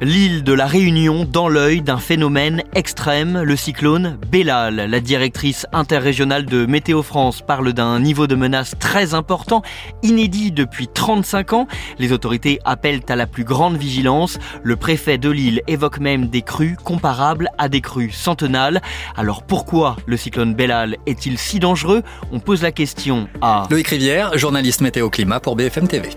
L'île de la Réunion dans l'œil d'un phénomène extrême, le cyclone Bellal. La directrice interrégionale de Météo France parle d'un niveau de menace très important, inédit depuis 35 ans. Les autorités appellent à la plus grande vigilance. Le préfet de l'île évoque même des crues comparables à des crues centenales. Alors pourquoi le cyclone Bellal est-il si dangereux? On pose la question à Loïc Rivière, journaliste météo climat pour BFM TV.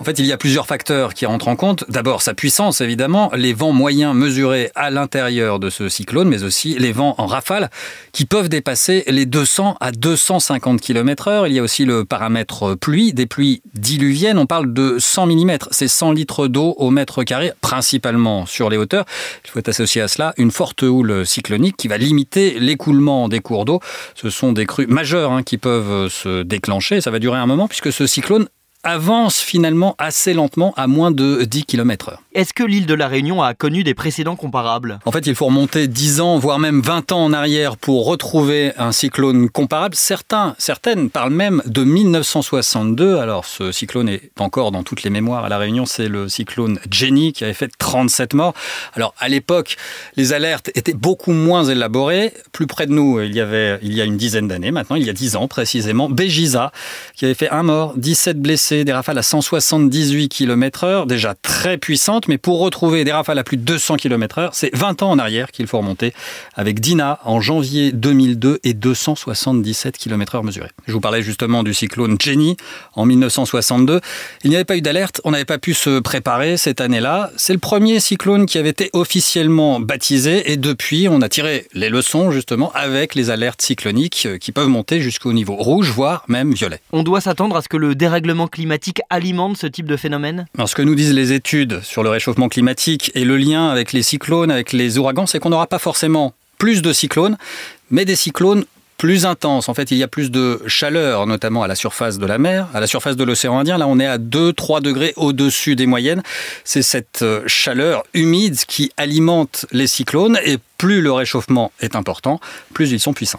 En fait, il y a plusieurs facteurs qui rentrent en compte. D'abord, sa puissance, évidemment, les vents moyens mesurés à l'intérieur de ce cyclone, mais aussi les vents en rafale qui peuvent dépasser les 200 à 250 km heure. Il y a aussi le paramètre pluie, des pluies diluviennes. On parle de 100 mm, c'est 100 litres d'eau au mètre carré, principalement sur les hauteurs. Il faut associer à cela une forte houle cyclonique qui va limiter l'écoulement des cours d'eau. Ce sont des crues majeures hein, qui peuvent se déclencher. Ça va durer un moment puisque ce cyclone avance finalement assez lentement à moins de 10 km heure. Est-ce que l'île de la Réunion a connu des précédents comparables? En fait, il faut remonter 10 ans, voire même 20 ans en arrière pour retrouver un cyclone comparable. Certains, certaines parlent même de 1962. Alors, ce cyclone est encore dans toutes les mémoires à la Réunion. C'est le cyclone Jenny qui avait fait 37 morts. Alors, à l'époque, les alertes étaient beaucoup moins élaborées. Plus près de nous, il y avait, il y a une dizaine d'années maintenant, il y a 10 ans précisément, Bégiza qui avait fait un mort, 17 blessés, des rafales à 178 km heure, déjà très puissantes mais pour retrouver des rafales à plus de 200 km/h, c'est 20 ans en arrière qu'il faut remonter, avec Dina en janvier 2002 et 277 km/h mesurés. Je vous parlais justement du cyclone Jenny en 1962. Il n'y avait pas eu d'alerte, on n'avait pas pu se préparer cette année-là. C'est le premier cyclone qui avait été officiellement baptisé et depuis, on a tiré les leçons justement avec les alertes cycloniques qui peuvent monter jusqu'au niveau rouge, voire même violet. On doit s'attendre à ce que le dérèglement alimente ce type de phénomène? Alors, ce que nous disent les études sur le réchauffement climatique et le lien avec les cyclones, avec les ouragans, c'est qu'on n'aura pas forcément plus de cyclones, mais des cyclones plus intenses. En fait, il y a plus de chaleur, notamment à la surface de la mer, à la surface de l'océan Indien. Là, on est à 2-3 degrés au-dessus des moyennes. C'est cette euh, chaleur humide qui alimente les cyclones et plus le réchauffement est important, plus ils sont puissants.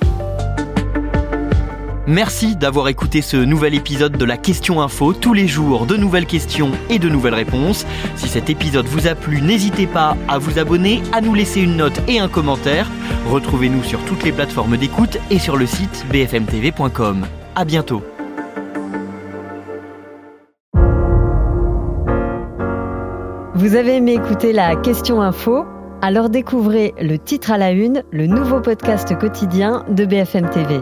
Merci d'avoir écouté ce nouvel épisode de la Question Info. Tous les jours, de nouvelles questions et de nouvelles réponses. Si cet épisode vous a plu, n'hésitez pas à vous abonner, à nous laisser une note et un commentaire. Retrouvez-nous sur toutes les plateformes d'écoute et sur le site bfmtv.com. À bientôt. Vous avez aimé écouter la Question Info? Alors découvrez le titre à la une, le nouveau podcast quotidien de BFM TV.